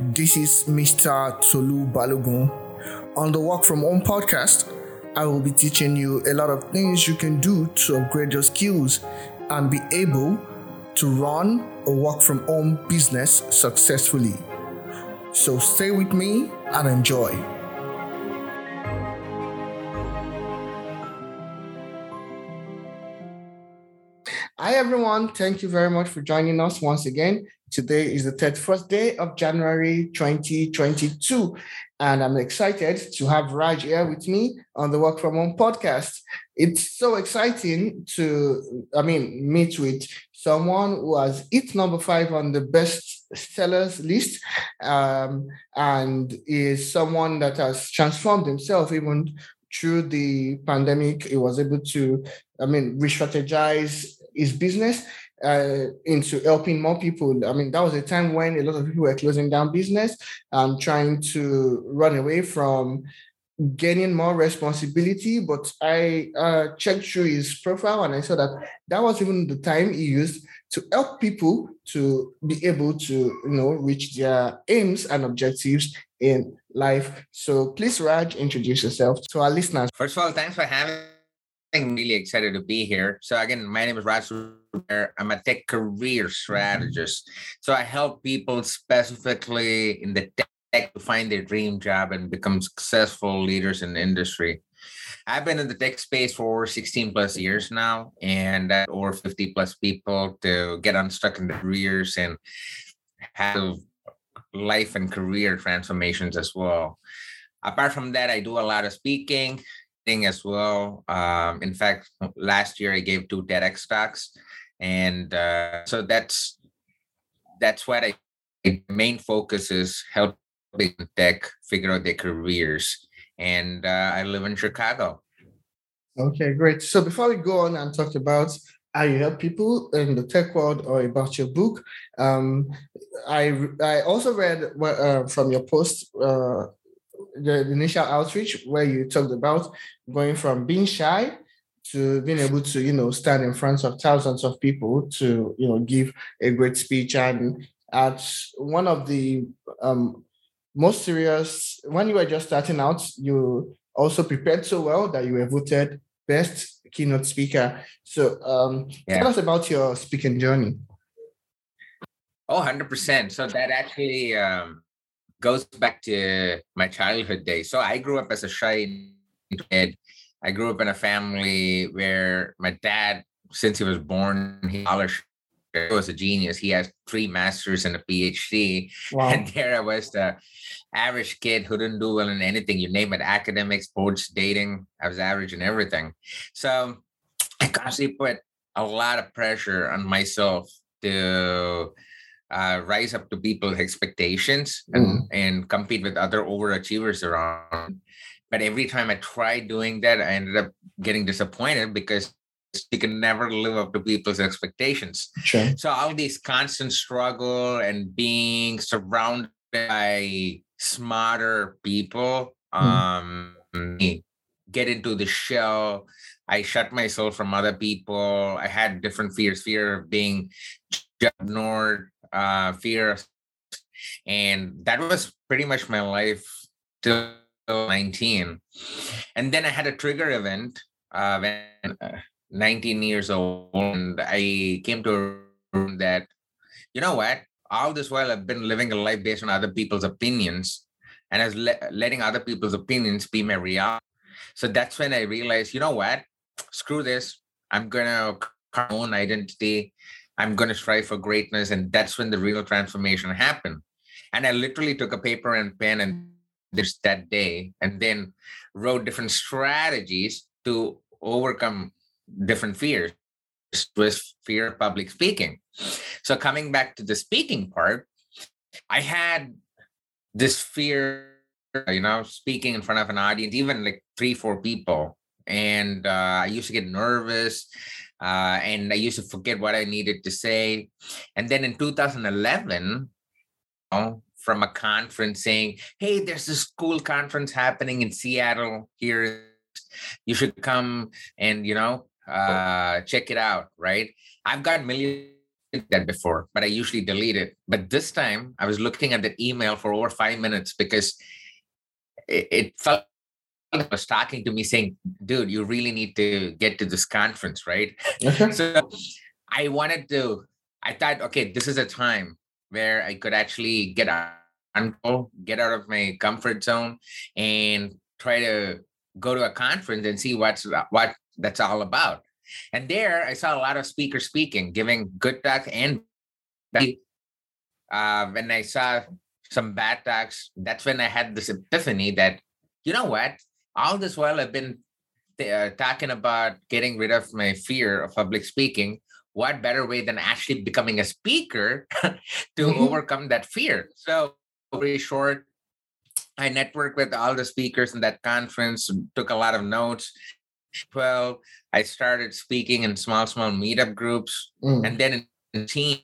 This is Mr. Tolu Balogun. On the Work From Home podcast, I will be teaching you a lot of things you can do to upgrade your skills and be able to run a work from home business successfully. So stay with me and enjoy. Hi everyone, thank you very much for joining us once again. Today is the 31st day of January 2022, and I'm excited to have Raj here with me on the Work From Home podcast. It's so exciting to, I mean, meet with someone who has hit number five on the best sellers list um, and is someone that has transformed himself even through the pandemic. He was able to, I mean, re strategize his business uh, into helping more people. I mean, that was a time when a lot of people were closing down business and trying to run away from gaining more responsibility. But I uh, checked through his profile and I saw that that was even the time he used to help people to be able to, you know, reach their aims and objectives in life. So please, Raj, introduce yourself to our listeners. First of all, thanks for having I'm really excited to be here. So again, my name is Raj. I'm a tech career strategist. So I help people specifically in the tech to find their dream job and become successful leaders in the industry. I've been in the tech space for 16 plus years now, and over 50 plus people to get unstuck in their careers and have life and career transformations as well. Apart from that, I do a lot of speaking as well. Um, in fact, last year I gave two TEDx talks, and uh, so that's that's what I main focus is helping tech figure out their careers. And uh, I live in Chicago. Okay, great. So before we go on and talk about how you help people in the tech world or about your book, um, I I also read uh, from your post uh, the initial outreach where you talked about going from being shy to being able to you know stand in front of thousands of people to you know give a great speech. And at one of the um, most serious when you were just starting out you also prepared so well that you were voted best keynote speaker. So um, yeah. tell us about your speaking journey. Oh 100% so that actually um, goes back to my childhood days. So I grew up as a shy kid. I grew up in a family where my dad, since he was born, he was a genius. He has three masters and a PhD. Wow. And there I was, the average kid who didn't do well in anything. You name it, academics, sports, dating. I was average in everything. So I constantly put a lot of pressure on myself to uh, rise up to people's expectations and, mm. and compete with other overachievers around. But every time I tried doing that, I ended up getting disappointed because you can never live up to people's expectations. Sure. So all these constant struggle and being surrounded by smarter people, mm. um, get into the shell. I shut myself from other people. I had different fears, fear of being ignored, uh, fear, and that was pretty much my life till 19. And then I had a trigger event uh, when uh, 19 years old, and I came to a room that, you know what, all this while I've been living a life based on other people's opinions, and I was le- letting other people's opinions be my reality. So that's when I realized, you know what, screw this. I'm gonna own identity. I'm going to strive for greatness. And that's when the real transformation happened. And I literally took a paper and pen and this that day, and then wrote different strategies to overcome different fears with fear of public speaking. So coming back to the speaking part, I had this fear, you know, speaking in front of an audience, even like three, four people. And uh, I used to get nervous uh, and I used to forget what I needed to say. And then in 2011, you know, from a conference saying, "Hey, there's this school conference happening in Seattle here. You should come and you know uh, check it out." Right? I've got millions that before, but I usually delete it. But this time I was looking at the email for over five minutes because it, it felt was talking to me saying, dude, you really need to get to this conference, right? Okay. so I wanted to, I thought, okay, this is a time where I could actually get out, get out of my comfort zone and try to go to a conference and see what's what that's all about. And there I saw a lot of speakers speaking, giving good talk and uh, when I saw some bad talks, that's when I had this epiphany that, you know what, all this while I've been uh, talking about getting rid of my fear of public speaking. What better way than actually becoming a speaker to mm-hmm. overcome that fear? So, very short, I networked with all the speakers in that conference, took a lot of notes. Well, I started speaking in small, small meetup groups. Mm. And then in 10,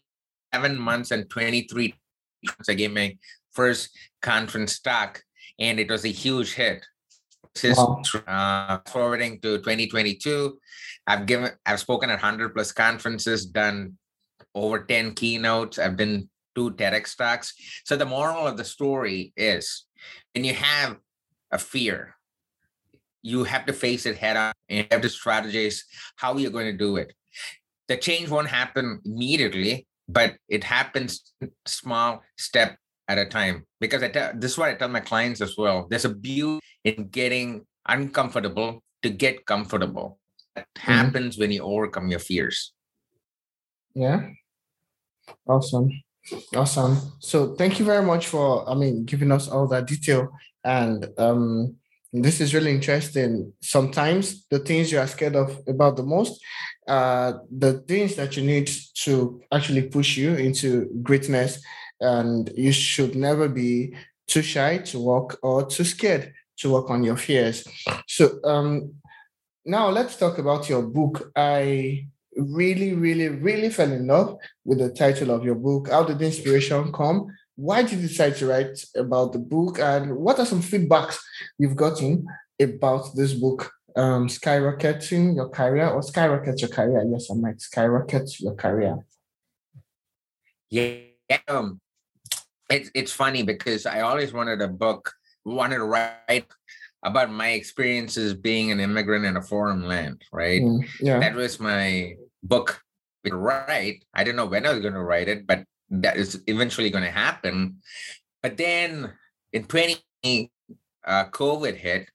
seven months and 23 months, I gave my first conference talk, and it was a huge hit. Wow. Uh, forwarding to 2022, I've given, I've spoken at 100 plus conferences, done over 10 keynotes. I've been two TEDx talks. So the moral of the story is when you have a fear, you have to face it head on and you have to strategize how you're going to do it. The change won't happen immediately, but it happens small step at a time. Because I tell, this is what I tell my clients as well. There's a beauty in getting uncomfortable to get comfortable. That mm-hmm. happens when you overcome your fears. Yeah. Awesome. Awesome. So thank you very much for, I mean, giving us all that detail. And um, this is really interesting. Sometimes the things you are scared of about the most are the things that you need to actually push you into greatness. And you should never be too shy to work or too scared to work on your fears. So um, now let's talk about your book. I really, really, really fell in love with the title of your book. How did the inspiration come? Why did you decide to write about the book? And what are some feedbacks you've gotten about this book? Um, skyrocketing your career or skyrocket your career? Yes, I might skyrocket your career. Yeah, um, it's it's funny because I always wanted a book, wanted to write about my experiences being an immigrant in a foreign land, right? Mm, yeah. That was my book to write. I didn't know when I was going to write it, but that is eventually going to happen. But then in 20, uh, COVID hit,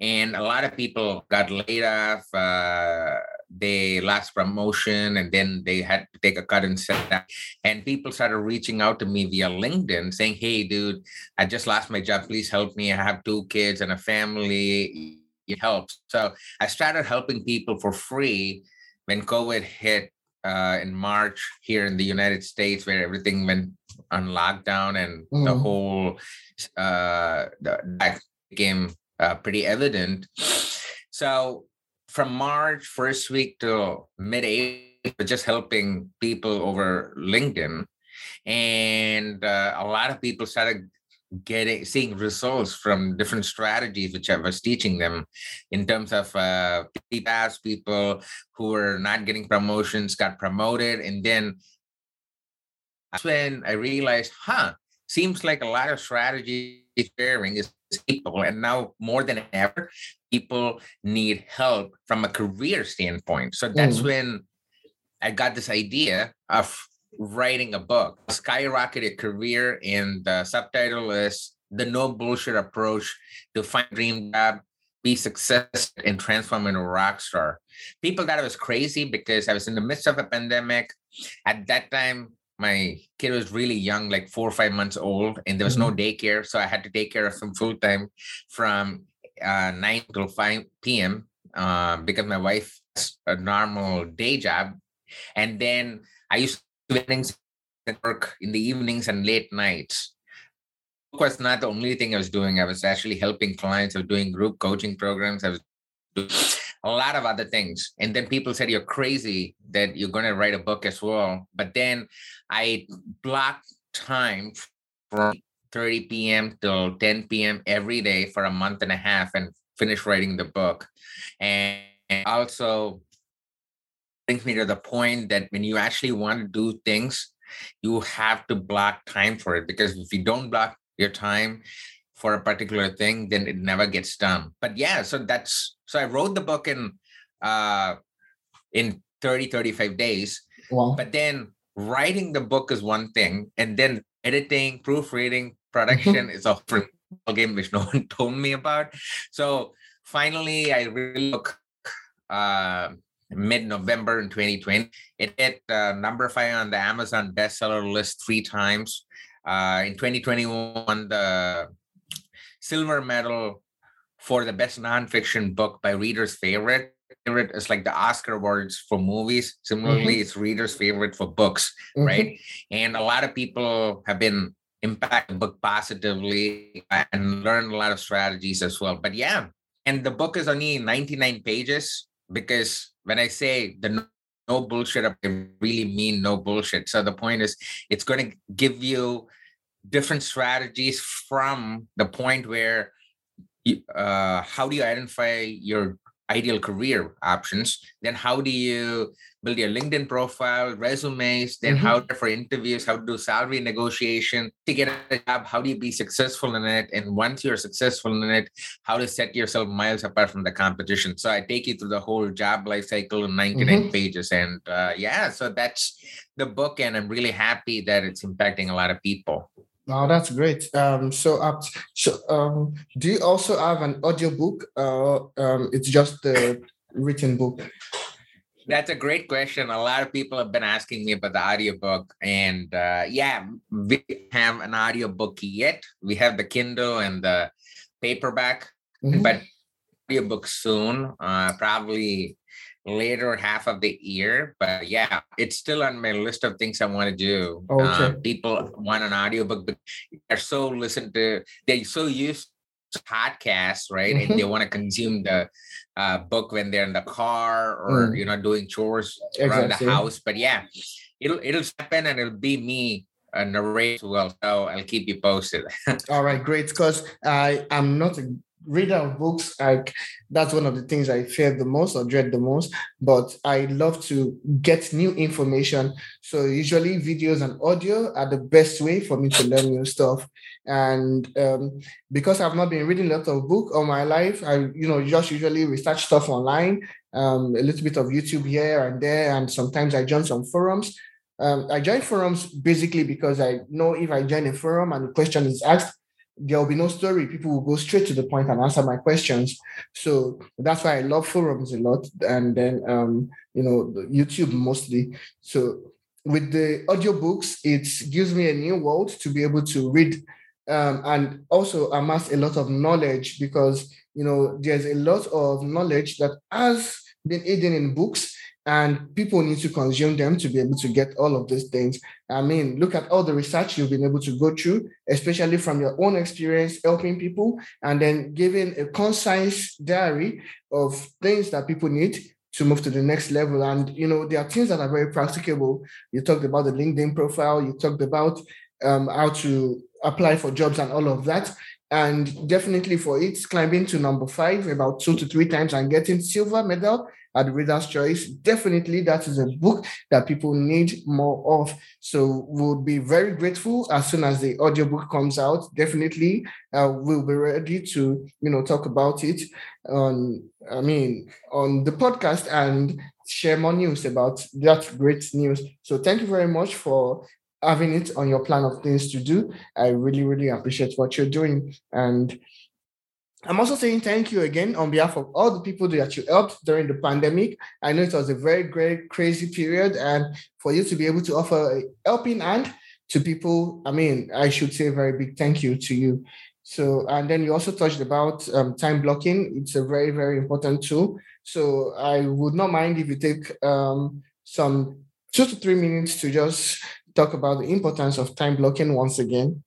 and a lot of people got laid off. Uh, they lost promotion, and then they had to take a cut and set that. And people started reaching out to me via LinkedIn, saying, "Hey, dude, I just lost my job. Please help me. I have two kids and a family. It helps." So I started helping people for free when COVID hit uh, in March here in the United States, where everything went on lockdown and mm-hmm. the whole uh, the, that became uh, pretty evident. So from March first week to mid April, just helping people over LinkedIn, and uh, a lot of people started getting seeing results from different strategies which I was teaching them in terms of uh, past people who were not getting promotions got promoted, and then that's when I realized, huh, seems like a lot of strategy sharing is people, and now more than ever, people need help from a career standpoint. So that's mm. when I got this idea of writing a book, Skyrocket a Career, and the subtitle is The No Bullshit Approach to Find Dream Job, Be Successful, and Transform into a Rock Star. People thought I was crazy because I was in the midst of a pandemic. At that time, my kid was really young, like four or five months old, and there was mm-hmm. no daycare. So I had to take care of him full time from uh, 9 till 5 p.m. Uh, because my wife has a normal day job. And then I used to work in the evenings and late nights. Of course, not the only thing I was doing. I was actually helping clients. I was doing group coaching programs. I was doing a lot of other things. And then people said, You're crazy that you're going to write a book as well. But then I blocked time from 30 p.m. till 10 p.m. every day for a month and a half and finished writing the book. And also brings me to the point that when you actually want to do things, you have to block time for it because if you don't block your time for a particular thing, then it never gets done. But yeah, so that's so I wrote the book in uh in 30, 35 days. Wow. But then writing the book is one thing, and then editing, proofreading, production is a game which no one told me about. So finally, I really look uh, mid-November in 2020. It hit uh, number five on the Amazon bestseller list three times. Uh, in 2021, the silver medal for the best nonfiction book by readers' favorite. Favorite is like the Oscar awards for movies. Similarly, mm-hmm. it's readers' favorite for books, mm-hmm. right? And a lot of people have been impacted book positively and learned a lot of strategies as well. But yeah, and the book is only 99 pages because when I say the no, no bullshit, I really mean no bullshit. So the point is, it's going to give you different strategies from the point where uh, how do you identify your ideal career options? Then how do you build your linkedin profile resumes? Then mm-hmm. how for interviews? How to do salary negotiation to get a job? How do you be successful in it? And once you're successful in it how to set yourself miles apart from the competition? So i take you through the whole job life cycle in 99 mm-hmm. pages and uh, yeah so that's the book and i'm really happy that it's impacting a lot of people Oh, that's great. Um, so, uh, so um, do you also have an audio book? Uh, um, it's just the written book. That's a great question. A lot of people have been asking me about the audiobook. And uh, yeah, we have an audiobook yet. We have the Kindle and the paperback, mm-hmm. but audiobook soon, uh, probably later half of the year. But yeah, it's still on my list of things I want to do. Okay. Um, people want an audiobook, but they're so listen to they're so used to podcasts, right? Mm-hmm. And they want to consume the uh, book when they're in the car or mm. you know doing chores exactly. around the house. But yeah, it'll it'll happen and it'll be me uh, narrate well. So I'll keep you posted. All right, great. Because I am not a reader of books, like that's one of the things I fear the most or dread the most. But I love to get new information. So usually videos and audio are the best way for me to learn new stuff. And um, because I've not been reading a lot of book all my life, I you know just usually research stuff online, um, a little bit of YouTube here and there, and sometimes I join some forums. Um, I join forums basically because I know if I join a forum and the question is asked, there will be no story. People will go straight to the point and answer my questions. So that's why I love forums a lot. And then, um, you know, YouTube mostly. So with the audiobooks, it gives me a new world to be able to read um, and also amass a lot of knowledge because, you know, there's a lot of knowledge that has been hidden in books and people need to consume them to be able to get all of these things. I mean, look at all the research you've been able to go through, especially from your own experience helping people, and then giving a concise diary of things that people need to move to the next level. And you know, there are things that are very practicable. You talked about the LinkedIn profile, you talked about um, how to apply for jobs and all of that. And definitely for it, climbing to number five about two to three times and getting silver medal at Reader's Choice. Definitely, that is a book that people need more of. So we'll be very grateful as soon as the audiobook comes out. Definitely, uh, we'll be ready to you know talk about it on I mean on the podcast and share more news about that great news. So thank you very much for having it on your plan of things to do. I really, really appreciate what you're doing. And I'm also saying thank you again on behalf of all the people that you helped during the pandemic. I know it was a very great, crazy period, and for you to be able to offer a helping hand to people, I mean, I should say a very big thank you to you. So, and then you also touched about um, time blocking. It's a very, very important tool. So, I would not mind if you take um, some two to three minutes to just talk about the importance of time blocking once again.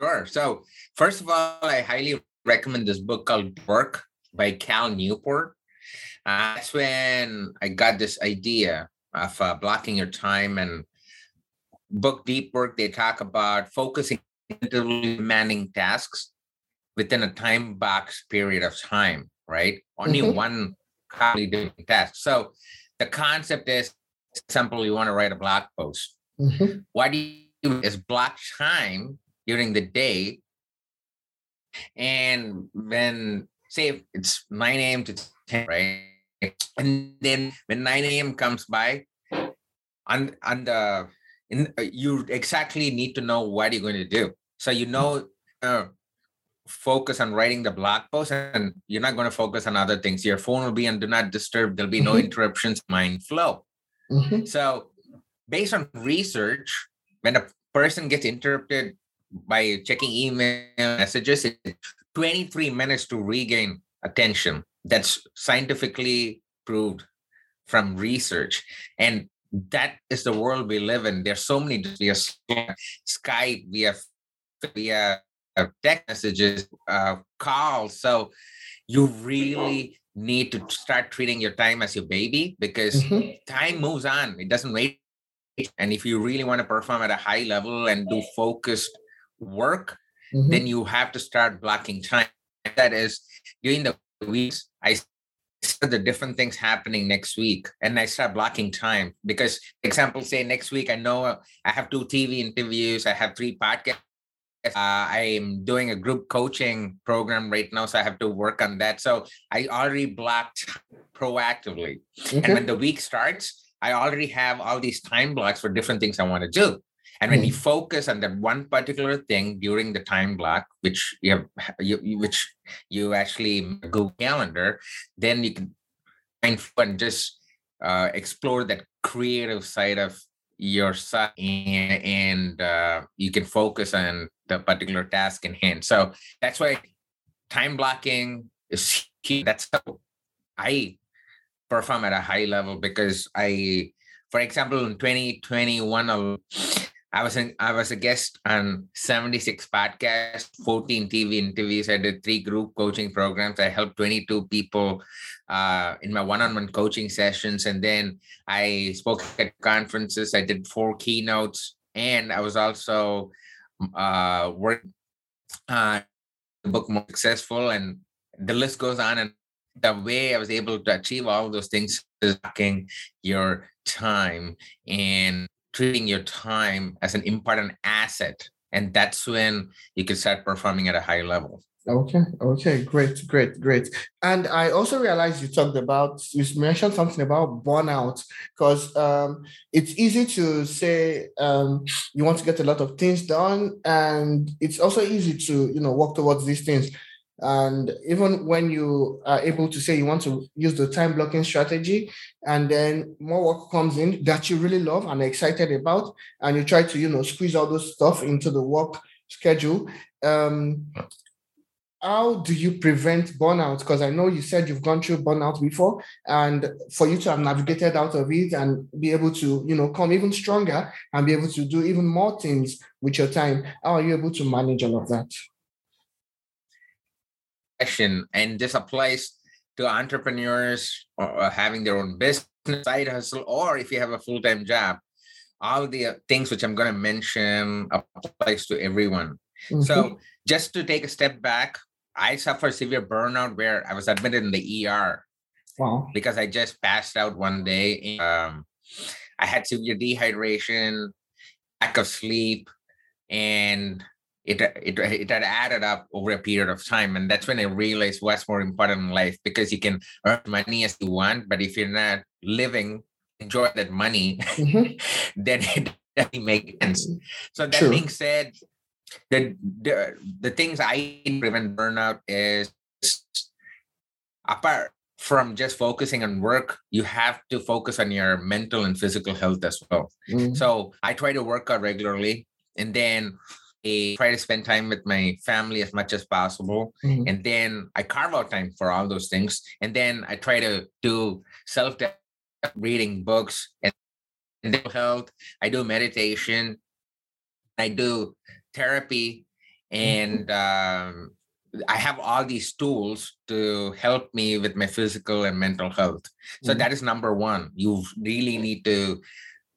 Sure. So, first of all, I highly recommend this book called Work by Cal Newport. Uh, that's when I got this idea of uh, blocking your time and book deep work. They talk about focusing on demanding tasks within a time box period of time, right? Only mm-hmm. one different tasks. So the concept is simple. You want to write a blog post. Mm-hmm. What do you do is block time during the day. And when say it's 9 a.m. to 10, right? And then when 9 a.m. comes by, on on the in, uh, you exactly need to know what you're going to do. So you know uh, focus on writing the blog post and you're not going to focus on other things. Your phone will be on do not disturb. There'll be no mm-hmm. interruptions, mind flow. Mm-hmm. So based on research, when a person gets interrupted by checking email messages, it's 23 minutes to regain attention. That's scientifically proved from research. And that is the world we live in. There's so many via Skype, via via uh, text messages, uh, calls. So you really need to start treating your time as your baby because mm-hmm. time moves on. It doesn't wait. And if you really want to perform at a high level and do focused work, mm-hmm. then you have to start blocking time. That is during the weeks. I see the different things happening next week and i start blocking time because example say next week i know i have two tv interviews i have three podcasts uh, i'm doing a group coaching program right now so i have to work on that so i already blocked proactively and when the week starts i already have all these time blocks for different things i want to do and when you mm. focus on that one particular thing during the time block, which you have, you, which you actually Google Calendar, then you can find fun, just uh, explore that creative side of yourself, and, and uh, you can focus on the particular task in hand. So that's why time blocking is key. That's how I perform at a high level because I, for example, in 2021, I was in, I was a guest on 76 podcasts, 14 TV interviews. I did three group coaching programs. I helped 22 people uh, in my one-on-one coaching sessions, and then I spoke at conferences. I did four keynotes, and I was also uh, working on the book more successful, and the list goes on. And the way I was able to achieve all those things is blocking your time and treating your time as an important asset and that's when you can start performing at a high level. Okay okay great great great. And i also realized you talked about you mentioned something about burnout because um, it's easy to say um, you want to get a lot of things done and it's also easy to you know work towards these things and even when you are able to say you want to use the time blocking strategy, and then more work comes in that you really love and are excited about, and you try to, you know, squeeze all those stuff into the work schedule. Um, how do you prevent burnout? Because I know you said you've gone through burnout before, and for you to have navigated out of it and be able to, you know, come even stronger and be able to do even more things with your time, how are you able to manage all of that? And this applies to entrepreneurs or having their own business side hustle or if you have a full-time job all the uh, things which i'm going to mention applies to everyone mm-hmm. so just to take a step back i suffered severe burnout where i was admitted in the er wow. because i just passed out one day um, i had severe dehydration lack of sleep and it, it it had added up over a period of time and that's when i realized what's more important in life because you can earn money as you want but if you're not living enjoy that money mm-hmm. then it doesn't make sense so that True. being said the, the the things i prevent burnout is apart from just focusing on work, you have to focus on your mental and physical health as well. Mm-hmm. So I try to work out regularly. And then I try to spend time with my family as much as possible. Mm-hmm. And then I carve out time for all those things. And then I try to do self reading books and mental health. I do meditation. I do therapy. Mm-hmm. And um, I have all these tools to help me with my physical and mental health. So mm-hmm. that is number one. You really need to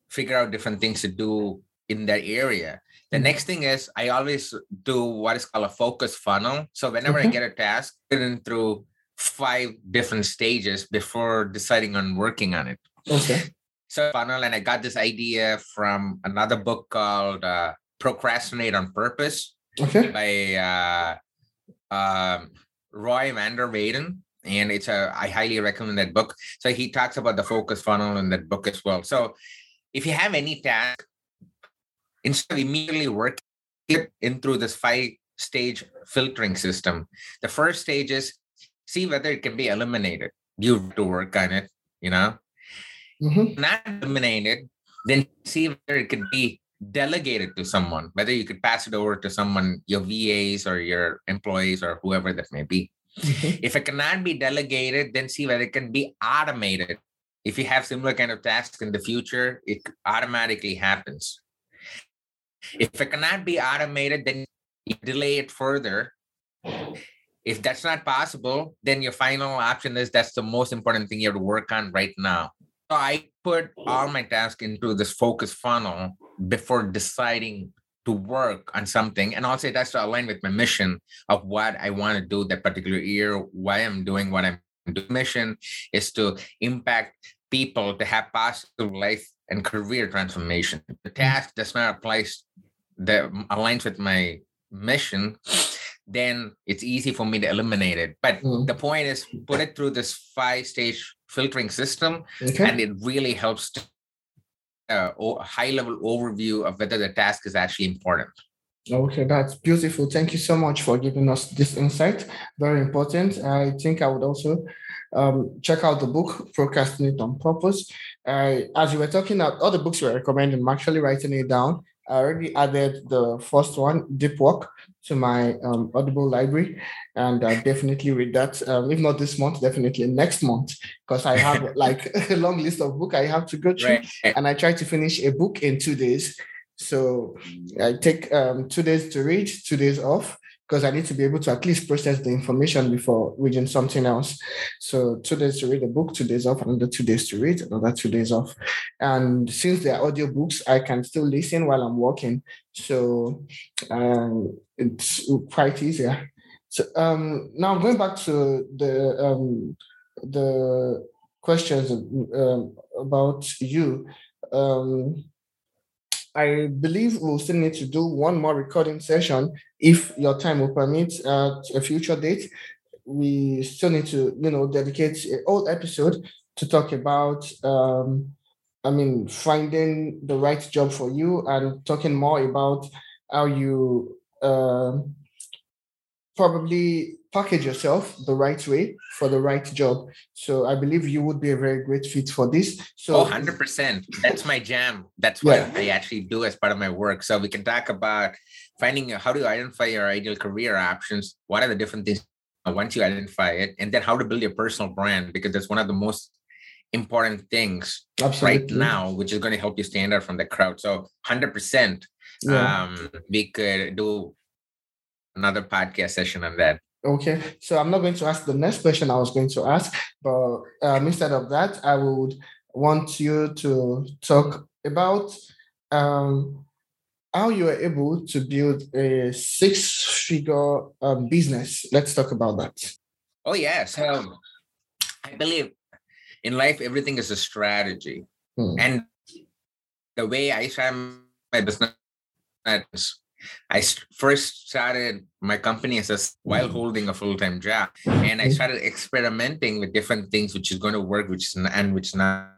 figure out different things to do in that area. The next thing is I always do what is called a focus funnel. So whenever I mm-hmm. get a task, put it through five different stages before deciding on working on it. Okay. So funnel, and I got this idea from another book called uh, Procrastinate on Purpose Okay. by uh, um, Roy Vander Weyden. And it's a I highly recommend that book. So he talks about the focus funnel in that book as well. So if you have any task, instead of immediately working it in through this five stage filtering system, the first stage is see whether it can be eliminated. You have to work on it, you know. Mhm. Not eliminated, then see whether it could be delegated to someone, whether you could pass it over to someone, your VAs or your employees or whoever that may be. Mhm. If it cannot be delegated, then see whether it can be automated. If you have similar kind of tasks in the future, it automatically happens. If it cannot be automated, then you delay it further. If that's not possible, then your final option is that's the most important thing you have to work on right now. So I put all my tasks into this focus funnel before deciding to work on something. And also it has to align with my mission of what I want to do that particular year, why I'm doing what I'm doing. Mission is to impact people to have positive life and career transformation. The task does not apply that aligns with my mission, then it's easy for me to eliminate it. But Mm. the point is put it through this five stage filtering system Okay. and it really helps to uh, high level overview of whether the task is actually important. Okay, that's beautiful. Thank you so much for giving us this insight. Very important. I think I would also um, check out the book Procrastinate on Purpose. I, as you were talking about all the books you were recommending, I'm actually writing it down. I already added the first one, Deep Work, to my um, Audible library, and I definitely read that. Um, if not this month, definitely next month, because I have like a long list of book I have to go through Right. and I try to finish a book in two days. So I take um, two days to read, two days off, because I need to be able to at least process the information before reading something else. So two days to read a book, two days off, another two days to read, another two days off. And since they're audiobooks, I can still listen while I'm working. So um, it's quite easier. So um, now going back to the um, the questions um, about you. Um, I believe we'll still need to do one more recording session if your time will permit at a future date. We still need to, you know, dedicate a whole episode to talk about, um, I mean, finding the right job for you and talking more about how you uh, probably package yourself the right way for the right job. So I believe you would be a very great fit for this. So Oh, 100%. That's my jam. That's what Yeah. I actually do as part of my work. So we can talk about finding how to identify your ideal career options. What are the different things once you identify it? And then how to build your personal brand, because that's one of the most important things right now, which is going to help you stand out from the crowd. So 100%. Yeah. Um, we could do another podcast session on that. Okay, so I'm not going to ask the next question I was going to ask, but um, instead of that, I would want you to talk about um, how you were able to build a six-figure um, business. Let's talk about that. Oh, yeah. So I believe in life, everything is a strategy. Hmm. And the way I started my business, I first started my company as a, while holding a full time job, and I Mhm. started experimenting with different things, which is going to work, which is n- and which not.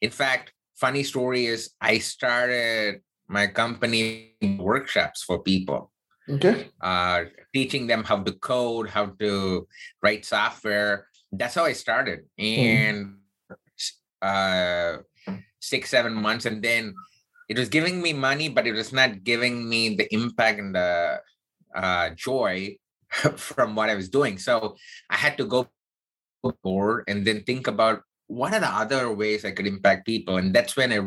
In fact, funny story is I started my company workshops for people Okay. uh, teaching them how to code, how to write software. That's how I started. And uh, six, seven months. And then it was giving me money, but it was not giving me the impact and the uh, joy from what I was doing. So I had to go forward and then think about what are the other ways I could impact people. And that's when I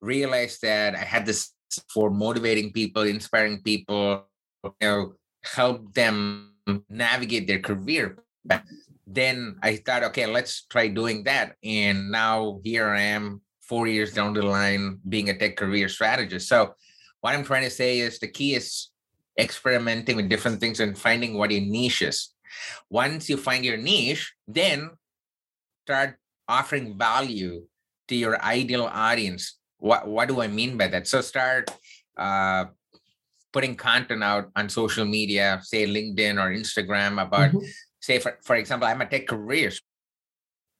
realized that I had this for motivating people, inspiring people, you know, help them navigate their career. But then I thought, okay, let's try doing that. And now here I am, four years down the line, being a tech career strategist. So what I'm trying to say is the key is experimenting with different things and finding what your niche is. Once you find your niche, then start offering value to your ideal audience. What what do I mean by that? So start uh, putting content out on social media, say LinkedIn or Instagram about, mm-hmm. say for, for example, I'm a tech career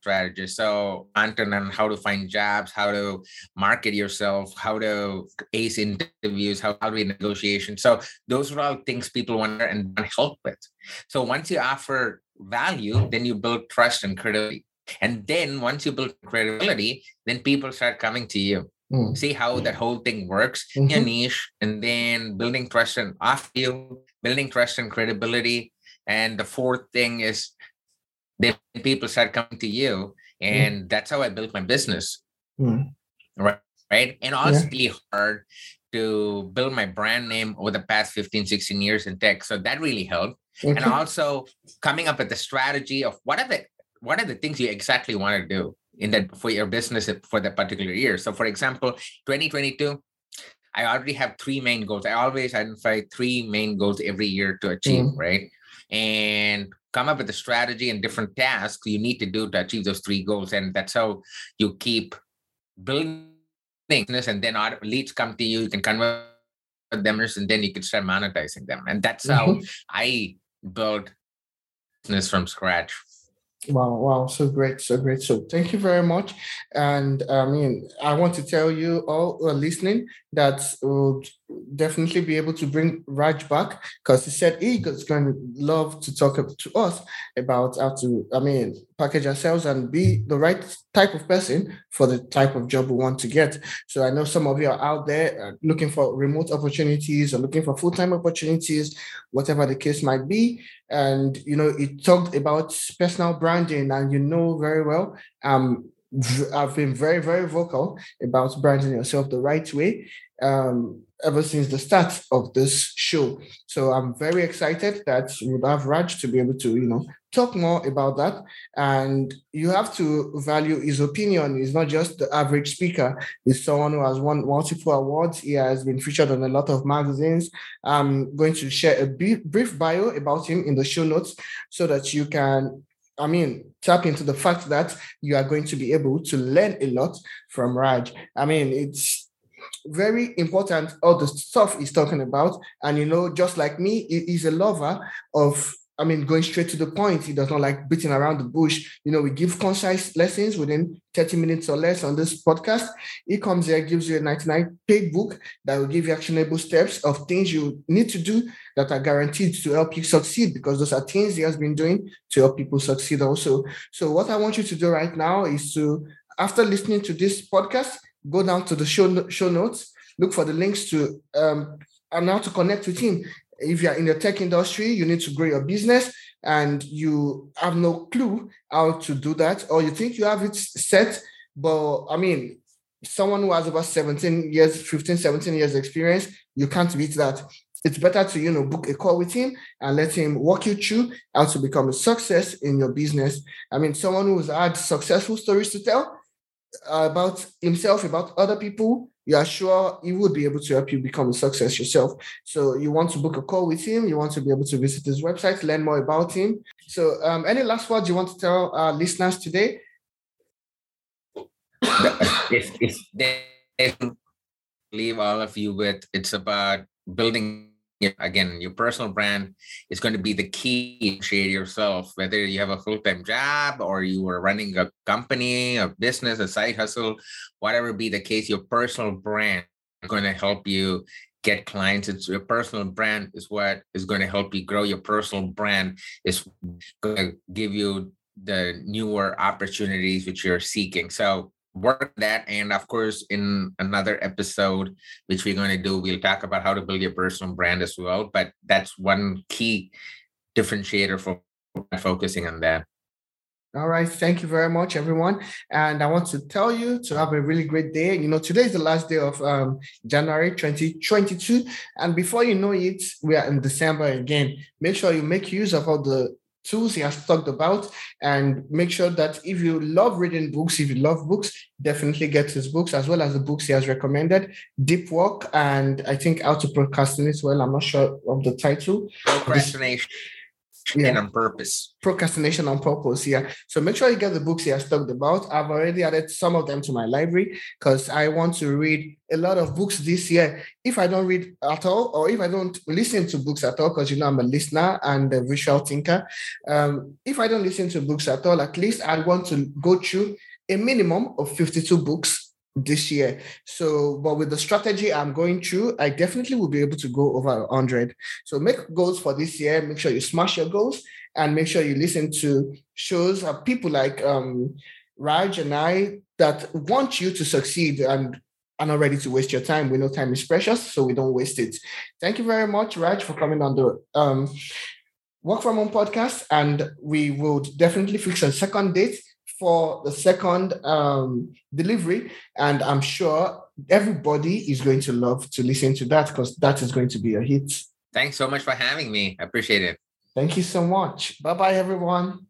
strategist. So content on how to find jobs, how to market yourself, how to ace interviews, how how to be negotiation. So those are all things people want and want help with. So once you offer value, then you build trust and credibility. And then once you build credibility, then people start coming to you. Mm. See how that whole thing works mm-hmm. in niche, and then building trust and off you, building trust and credibility. And the fourth thing is then people start coming to you, and mm. that's how I built my business. Mm. Right. Right. And also yeah. really hard to build my brand name over the past 15, 16 years in tech. So that really helped. Okay. And also coming up with the strategy of what are the what are the things you exactly want to do in that for your business for that particular year. So for example, 2022, I already have three main goals. I always identify three main goals every year to achieve, mm. right? And come up with a strategy and different tasks you need to do to achieve those three goals. And that's how you keep building business and then leads come to you. You can convert them and then you can start monetizing them. And that's mm-hmm. how I built business from scratch. Wow, wow, so great, so great. So thank you very much. And I mean, I want to tell you all who are listening that would definitely be able to bring Raj back because he said he is going to love to talk to us about how to, I mean, package ourselves and be the right type of person for the type of job we want to get. So I know some of you are out there uh, looking for remote opportunities or looking for full-time opportunities, whatever the case might be. And you know, he talked about personal branding, and you know very well. Um, I've been very, very vocal about branding yourself the right way um, ever since the start of this show. So I'm very excited that we would have Raj to be able to, you know, talk more about that. And you have to value his opinion. He's not just the average speaker. He's someone who has won multiple awards. He has been featured on a lot of magazines. I'm going to share a brief bio about him in the show notes so that you can I mean, tap into the fact that you are going to be able to learn a lot from Raj. I mean, it's very important all the stuff he's talking about. And you know, just like me, he's a lover of I mean, going straight to the point. He does not like beating around the bush. You know, we give concise lessons within 30 minutes or less on this podcast. He comes here, gives you a 99 paid book that will give you actionable steps of things you need to do that are guaranteed to help you succeed because those are things he has been doing to help people succeed also. So, what I want you to do right now is to, after listening to this podcast, go down to the show, show notes, look for the links to um, and how to connect with him. If you're in the tech industry, you need to grow your business and you have no clue how to do that, or you think you have it set, but I mean, someone who has about 17 years, 15, 17 years experience, you can't beat that. It's better to, you know, book a call with him and let him walk you through how to become a success in your business. I mean, someone who's had successful stories to tell, about himself, about other people, you are sure he would be able to help you become a success yourself. So you want to book a call with him, you want to be able to visit his website, learn more about him. So um, any last words you want to tell our listeners today? leave all of you with, it's about building again your personal brand is going to be the key to yourself whether you have a full-time job or you are running a company a business a side hustle whatever be the case your personal brand is going to help you get clients. It's your personal brand is what is going to help you grow. Your personal brand is going to give you the newer opportunities which you're seeking. So work that and of course in another episode which we're going to do we'll talk about how to build your personal brand as well but that's one key differentiator for focusing on that all right. Thank you very much, everyone. And I want to tell you to have a really great day. You know, today is the last day of um, January 2022. And before you know it, we are in December again. Make sure you make use of all the tools he has talked about and make sure that if you love reading books, if you love books, definitely get his books as well as the books he has recommended, Deep Work and I think How to Procrastinate well. I'm not sure of the title. Procrastination. Yeah. on purpose. Procrastination on purpose. Yeah. So make sure you get the books he has talked about. I've already added some of them to my library because I want to read a lot of books this year. If I don't read at all, or if I don't listen to books at all, because you know I'm a listener and a visual thinker. Um, if I don't listen to books at all, at least I want to go through a minimum of 52 books this year. So, but with the strategy I'm going through, I definitely will be able to go over 100. So, make goals for this year. Make sure you smash your goals and make sure you listen to shows of people like um, Raj and I that want you to succeed and are not ready to waste your time. We know time is precious, so we don't waste it. Thank you very much, Raj, for coming on the um, Work From Home podcast. And we will definitely fix a second date for the second um, delivery. And I'm sure everybody is going to love to listen to that because that is going to be a hit. Thanks so much for having me. I appreciate it. Thank you so much. Bye bye, everyone.